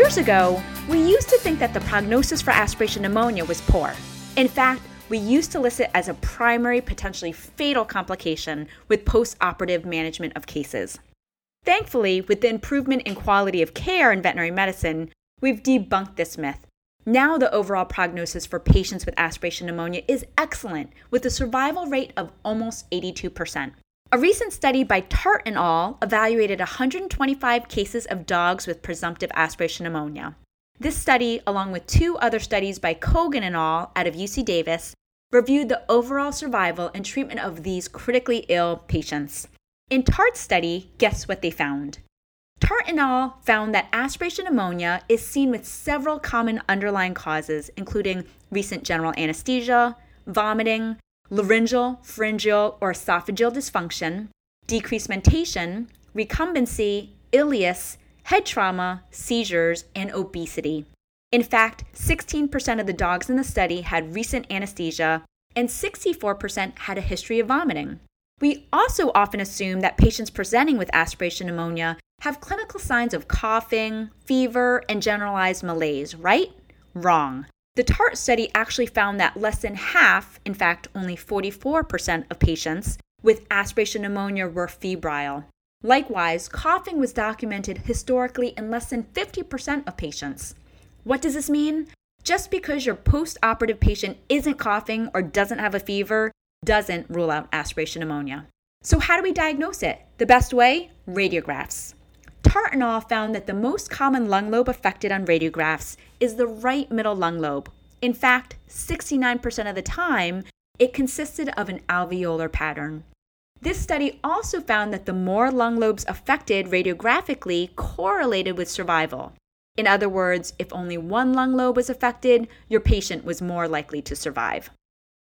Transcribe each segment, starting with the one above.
Years ago, we used to think that the prognosis for aspiration pneumonia was poor. In fact, we used to list it as a primary, potentially fatal complication with post operative management of cases. Thankfully, with the improvement in quality of care in veterinary medicine, we've debunked this myth. Now, the overall prognosis for patients with aspiration pneumonia is excellent, with a survival rate of almost 82%. A recent study by Tart and al. evaluated 125 cases of dogs with presumptive aspiration pneumonia. This study, along with two other studies by Kogan and al. out of UC Davis, reviewed the overall survival and treatment of these critically ill patients. In Tart's study, guess what they found? Tart and al. found that aspiration pneumonia is seen with several common underlying causes, including recent general anesthesia, vomiting, laryngeal, pharyngeal, or esophageal dysfunction, decreased mentation, recumbency, ileus, head trauma, seizures, and obesity. In fact, 16% of the dogs in the study had recent anesthesia, and 64% had a history of vomiting. We also often assume that patients presenting with aspiration pneumonia have clinical signs of coughing, fever, and generalized malaise, right? Wrong. The TART study actually found that less than half, in fact, only 44% of patients with aspiration pneumonia were febrile. Likewise, coughing was documented historically in less than 50% of patients. What does this mean? Just because your post operative patient isn't coughing or doesn't have a fever doesn't rule out aspiration pneumonia. So, how do we diagnose it? The best way? Radiographs. Tart et al. found that the most common lung lobe affected on radiographs is the right middle lung lobe. In fact, 69% of the time, it consisted of an alveolar pattern. This study also found that the more lung lobes affected radiographically correlated with survival. In other words, if only one lung lobe was affected, your patient was more likely to survive.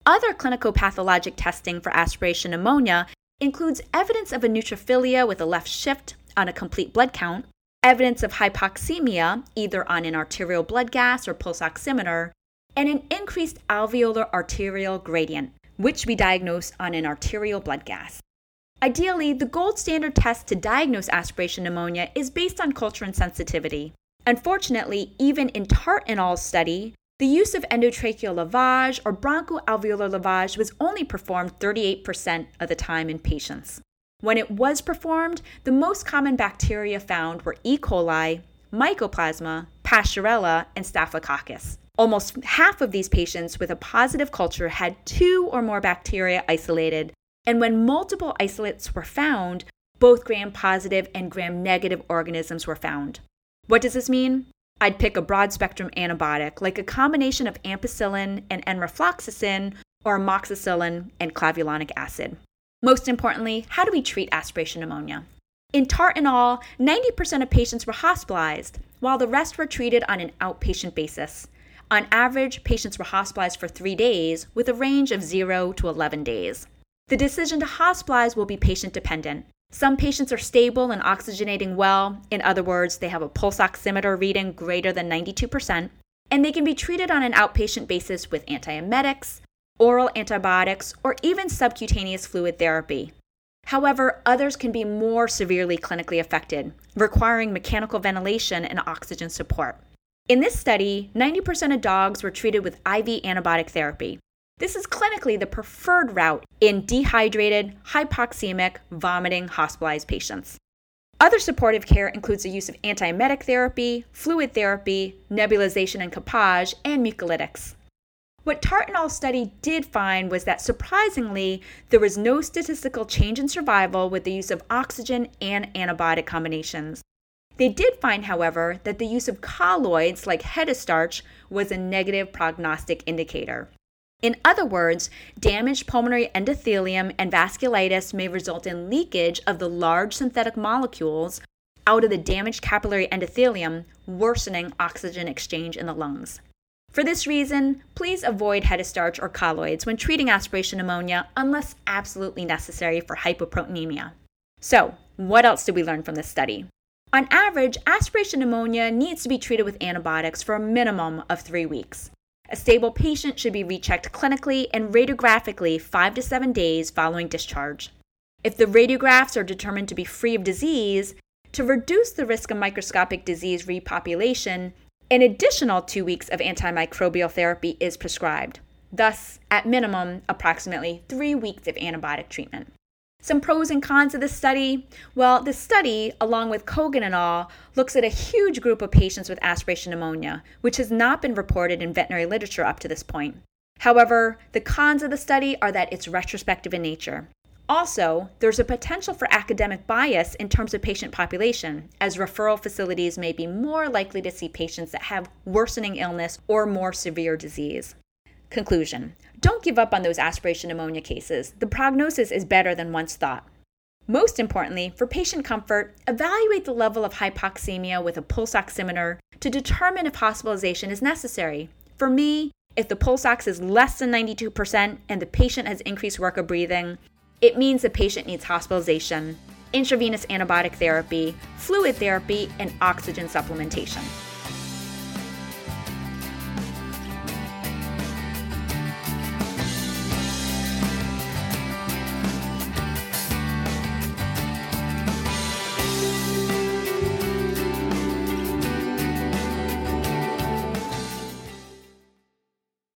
Other clinical pathologic testing for aspiration pneumonia includes evidence of a neutrophilia with a left shift on a complete blood count, evidence of hypoxemia, either on an arterial blood gas or pulse oximeter, and an increased alveolar arterial gradient, which we diagnose on an arterial blood gas. Ideally, the gold standard test to diagnose aspiration pneumonia is based on culture and sensitivity. Unfortunately, even in TART et al. study, the use of endotracheal lavage or bronchoalveolar lavage was only performed 38% of the time in patients. When it was performed, the most common bacteria found were E. coli, Mycoplasma, Pasteurella, and Staphylococcus. Almost half of these patients with a positive culture had two or more bacteria isolated, and when multiple isolates were found, both gram positive and gram negative organisms were found. What does this mean? I'd pick a broad spectrum antibiotic, like a combination of ampicillin and enrofloxacin, or amoxicillin and clavulanic acid. Most importantly, how do we treat aspiration pneumonia? In TART et al., 90% of patients were hospitalized, while the rest were treated on an outpatient basis. On average, patients were hospitalized for three days, with a range of 0 to 11 days. The decision to hospitalize will be patient dependent. Some patients are stable and oxygenating well. In other words, they have a pulse oximeter reading greater than 92%, and they can be treated on an outpatient basis with antiemetics, oral antibiotics, or even subcutaneous fluid therapy. However, others can be more severely clinically affected, requiring mechanical ventilation and oxygen support. In this study, 90% of dogs were treated with IV antibiotic therapy. This is clinically the preferred route in dehydrated, hypoxemic, vomiting hospitalized patients. Other supportive care includes the use of antiemetic therapy, fluid therapy, nebulization and coupage, and mucolytics. What Tart et al. study did find was that surprisingly, there was no statistical change in survival with the use of oxygen and antibiotic combinations. They did find, however, that the use of colloids like hetastarch was a negative prognostic indicator. In other words, damaged pulmonary endothelium and vasculitis may result in leakage of the large synthetic molecules out of the damaged capillary endothelium, worsening oxygen exchange in the lungs. For this reason, please avoid hetastarch or colloids when treating aspiration pneumonia unless absolutely necessary for hypoproteinemia. So, what else did we learn from this study? On average, aspiration pneumonia needs to be treated with antibiotics for a minimum of three weeks. A stable patient should be rechecked clinically and radiographically five to seven days following discharge. If the radiographs are determined to be free of disease, to reduce the risk of microscopic disease repopulation, an additional two weeks of antimicrobial therapy is prescribed. Thus, at minimum, approximately three weeks of antibiotic treatment. Some pros and cons of this study. Well, this study, along with Kogan and all, looks at a huge group of patients with aspiration pneumonia, which has not been reported in veterinary literature up to this point. However, the cons of the study are that it's retrospective in nature. Also, there's a potential for academic bias in terms of patient population, as referral facilities may be more likely to see patients that have worsening illness or more severe disease. Conclusion Don't give up on those aspiration pneumonia cases. The prognosis is better than once thought. Most importantly, for patient comfort, evaluate the level of hypoxemia with a pulse oximeter to determine if hospitalization is necessary. For me, if the pulse ox is less than 92% and the patient has increased work of breathing, it means the patient needs hospitalization, intravenous antibiotic therapy, fluid therapy, and oxygen supplementation.